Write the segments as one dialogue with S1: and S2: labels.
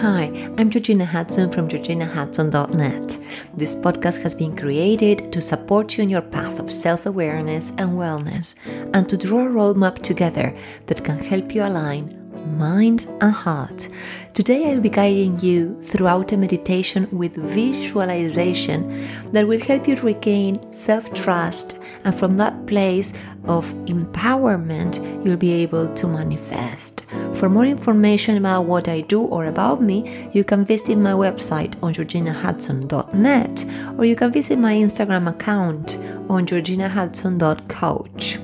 S1: Hi, I'm Georgina Hudson from georginahudson.net. This podcast has been created to support you on your path of self awareness and wellness and to draw a roadmap together that can help you align mind and heart. Today, I'll be guiding you throughout a meditation with visualization that will help you regain self trust, and from that place of empowerment, you'll be able to manifest. For more information about what I do or about me, you can visit my website on georginahudson.net or you can visit my Instagram account on georginahudson.coach.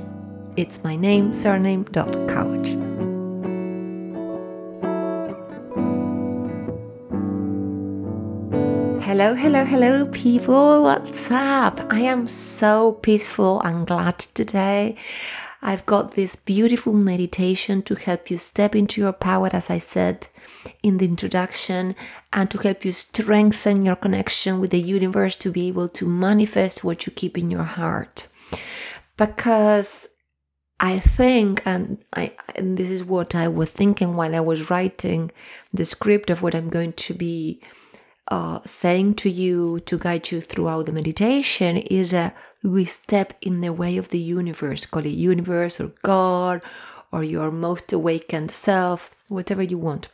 S1: It's my name, surname. Hello, hello, hello, people. What's up? I am so peaceful and glad today. I've got this beautiful meditation to help you step into your power, as I said in the introduction, and to help you strengthen your connection with the universe to be able to manifest what you keep in your heart. Because I think, and I, and this is what I was thinking while I was writing the script of what I'm going to be uh, saying to you to guide you throughout the meditation is that we step in the way of the universe, call it universe or God or your most awakened self, whatever you want.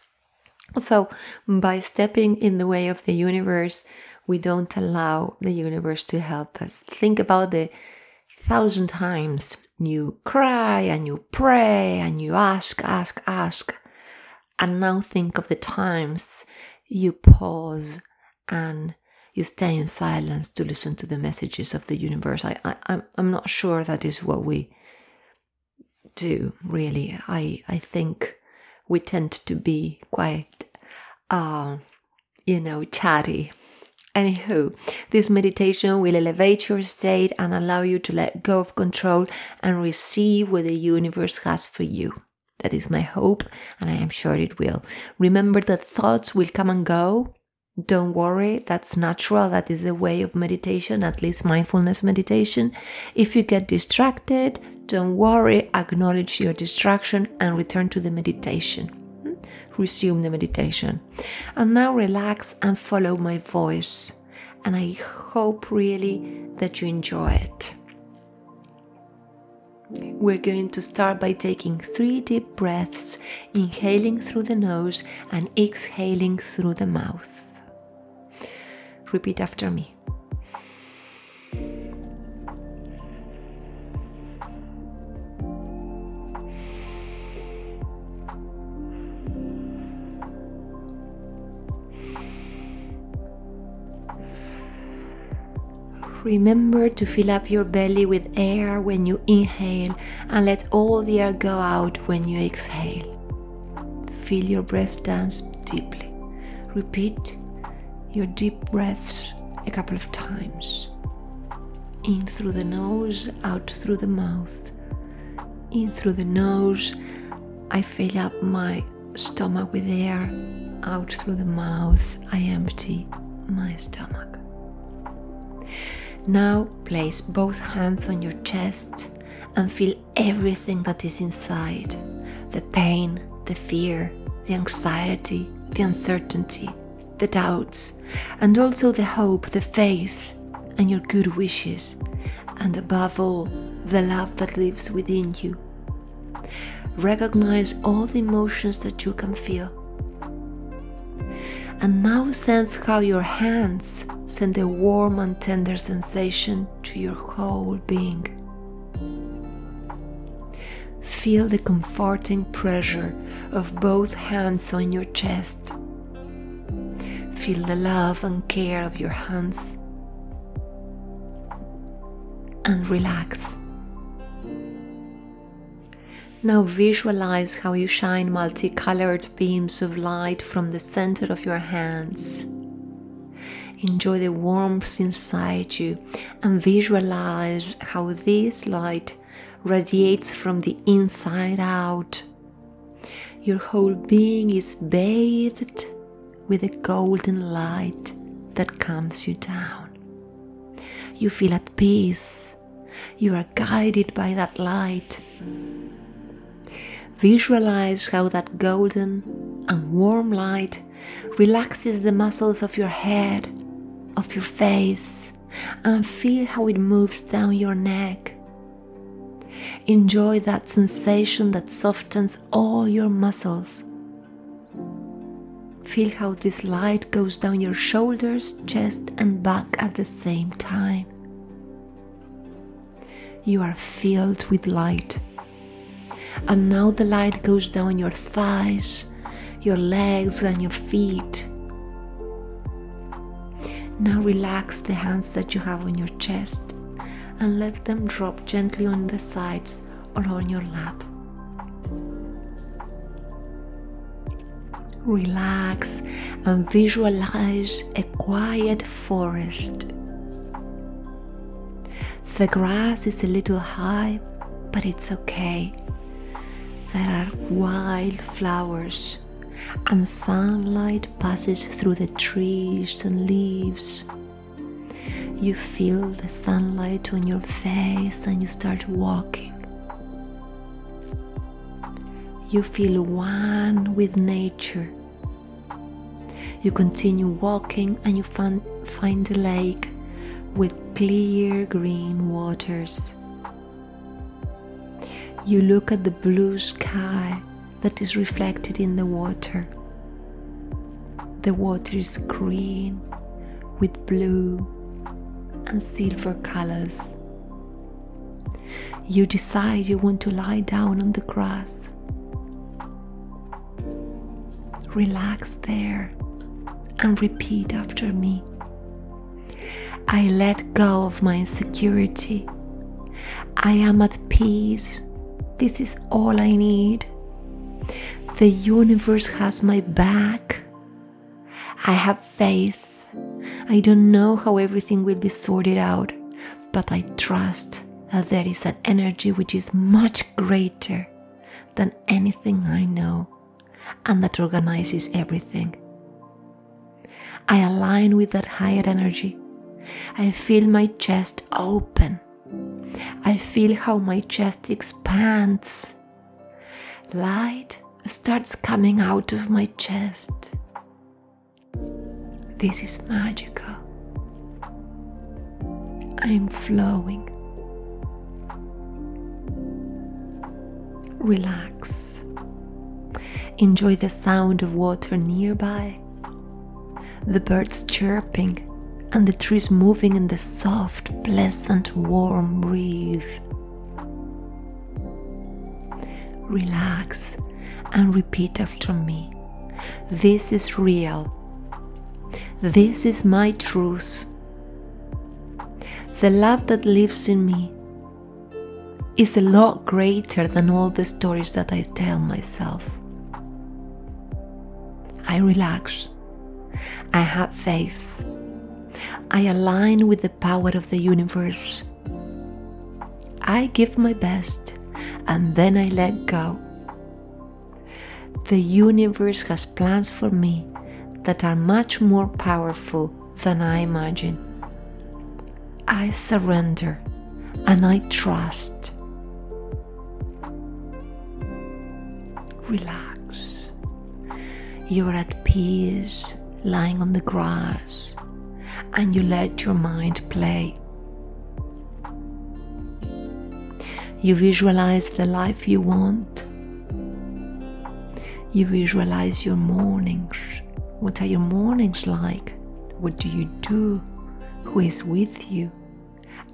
S1: So, by stepping in the way of the universe, we don't allow the universe to help us. Think about the thousand times you cry and you pray and you ask, ask, ask. And now think of the times you pause and you stay in silence to listen to the messages of the universe. I, I, I'm not sure that is what we do, really. I, I think we tend to be quite, uh, you know, chatty. Anywho, this meditation will elevate your state and allow you to let go of control and receive what the universe has for you. That is my hope, and I am sure it will. Remember that thoughts will come and go. Don't worry, that's natural. That is the way of meditation, at least mindfulness meditation. If you get distracted, don't worry, acknowledge your distraction and return to the meditation. Hmm? Resume the meditation. And now relax and follow my voice. And I hope really that you enjoy it. We're going to start by taking three deep breaths, inhaling through the nose and exhaling through the mouth. Repeat after me. Remember to fill up your belly with air when you inhale and let all the air go out when you exhale. Feel your breath dance deeply. Repeat your deep breaths a couple of times. In through the nose, out through the mouth. In through the nose, I fill up my stomach with air. Out through the mouth, I empty my stomach. Now place both hands on your chest and feel everything that is inside the pain, the fear, the anxiety, the uncertainty, the doubts, and also the hope, the faith, and your good wishes, and above all, the love that lives within you. Recognize all the emotions that you can feel and now sense how your hands send a warm and tender sensation to your whole being. Feel the comforting pressure of both hands on your chest. Feel the love and care of your hands. And relax. Now visualize how you shine multicolored beams of light from the center of your hands. Enjoy the warmth inside you and visualize how this light radiates from the inside out. Your whole being is bathed with a golden light that calms you down. You feel at peace. You are guided by that light Visualize how that golden and warm light relaxes the muscles of your head, of your face, and feel how it moves down your neck. Enjoy that sensation that softens all your muscles. Feel how this light goes down your shoulders, chest, and back at the same time. You are filled with light. And now the light goes down your thighs, your legs, and your feet. Now relax the hands that you have on your chest and let them drop gently on the sides or on your lap. Relax and visualize a quiet forest. The grass is a little high, but it's okay. There are wild flowers, and sunlight passes through the trees and leaves. You feel the sunlight on your face and you start walking. You feel one with nature. You continue walking and you find, find a lake with clear green waters. You look at the blue sky that is reflected in the water. The water is green with blue and silver colors. You decide you want to lie down on the grass. Relax there and repeat after me. I let go of my insecurity. I am at peace. This is all I need. The universe has my back. I have faith I don't know how everything will be sorted out, but I trust that there is an energy which is much greater than anything I know and that organizes everything. I align with that higher energy. I feel my chest open. I feel how my chest expands. Light starts coming out of my chest. This is magical. I'm flowing. Relax. Enjoy the sound of water nearby, the birds chirping, and the trees moving in the soft, pleasant, warm breeze. Relax and repeat after me. This is real this is my truth. The love that lives in me is a lot greater than all the stories that I tell myself. I relax. I have faith. I align with the power of the universe. I give my best and then I let go. The universe has plans for me that are much more powerful than I imagine. I surrender and I trust. Relax. You're at peace lying on the grass and you let your mind play. You visualize the life you want. You visualize your mornings what are your mornings like? What do you do? Who is with you?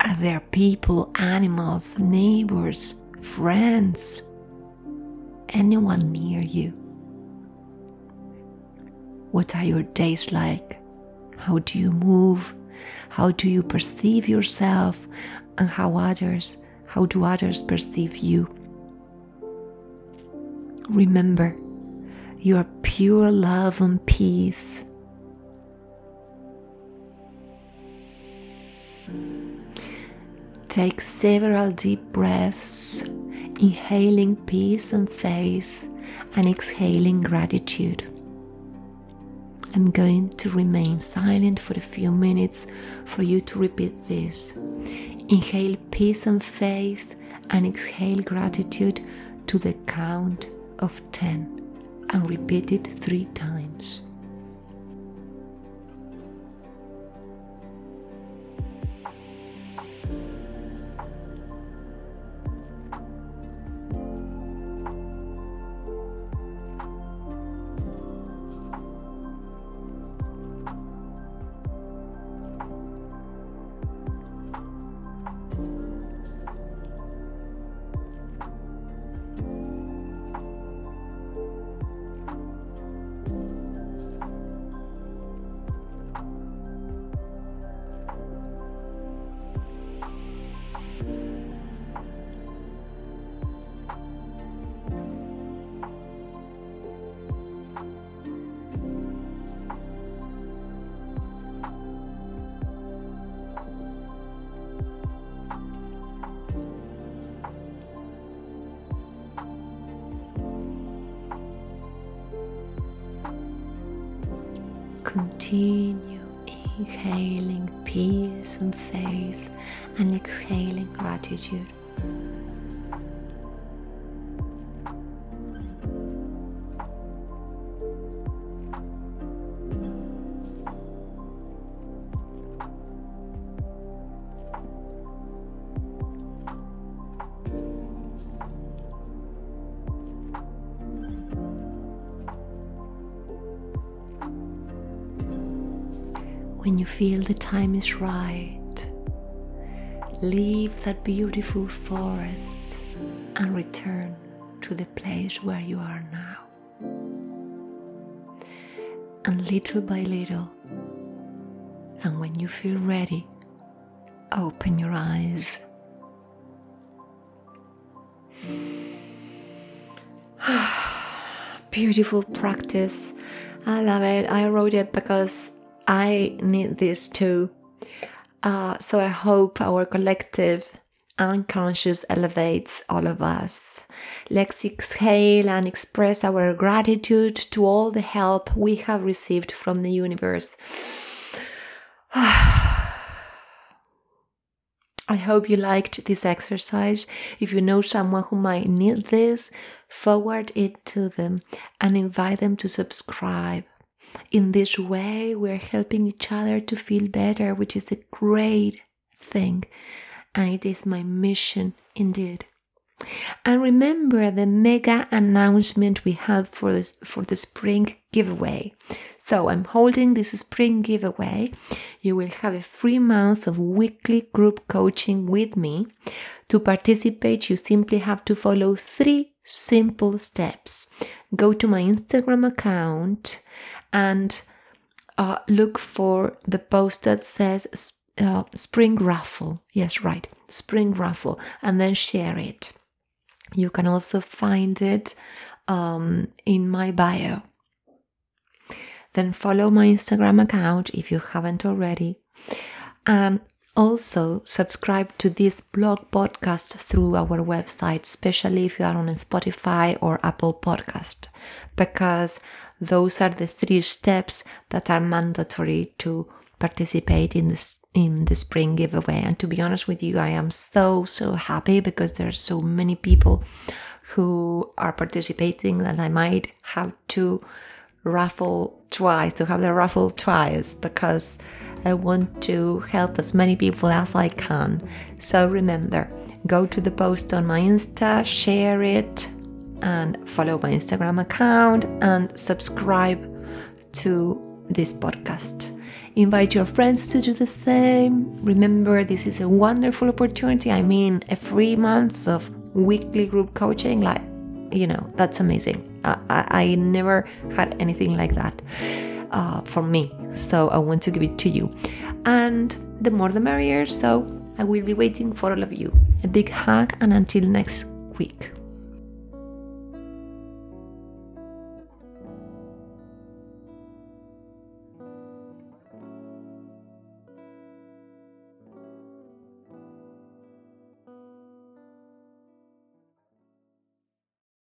S1: Are there people, animals, neighbors, friends? Anyone near you? What are your days like? How do you move? How do you perceive yourself? And how others, how do others perceive you? Remember, your pure love and peace. Take several deep breaths, inhaling peace and faith, and exhaling gratitude. I'm going to remain silent for a few minutes for you to repeat this. Inhale peace and faith, and exhale gratitude to the count of 10 and repeat it three times. Continue inhaling peace and faith and exhaling gratitude. When you feel the time is right, leave that beautiful forest and return to the place where you are now. And little by little, and when you feel ready, open your eyes. Beautiful practice. I love it. I wrote it because I need this too. Uh, so I hope our collective unconscious elevates all of us. Let's exhale and express our gratitude to all the help we have received from the universe. I hope you liked this exercise. If you know someone who might need this, forward it to them and invite them to subscribe. In this way, we're helping each other to feel better, which is a great thing. And it is my mission indeed. And remember the mega announcement we have for this, for the spring giveaway. So I'm holding this spring giveaway. You will have a free month of weekly group coaching with me. To participate, you simply have to follow three simple steps. Go to my Instagram account and uh, look for the post that says uh, spring raffle. Yes, right, spring raffle, and then share it. You can also find it um, in my bio. Then follow my Instagram account if you haven't already. And also subscribe to this blog podcast through our website, especially if you are on Spotify or Apple Podcast, because those are the three steps that are mandatory to participate in this in the spring giveaway. And to be honest with you i am so so happy because there are so many people who are participating that i might have to raffle twice to have the raffle twice because i want to help as many people as i can. So remember go to the post on my insta share it and follow my Instagram account and subscribe to this podcast. Invite your friends to do the same. Remember, this is a wonderful opportunity. I mean, a free month of weekly group coaching. Like, you know, that's amazing. I, I, I never had anything like that uh, for me. So I want to give it to you. And the more the merrier. So I will be waiting for all of you. A big hug and until next week.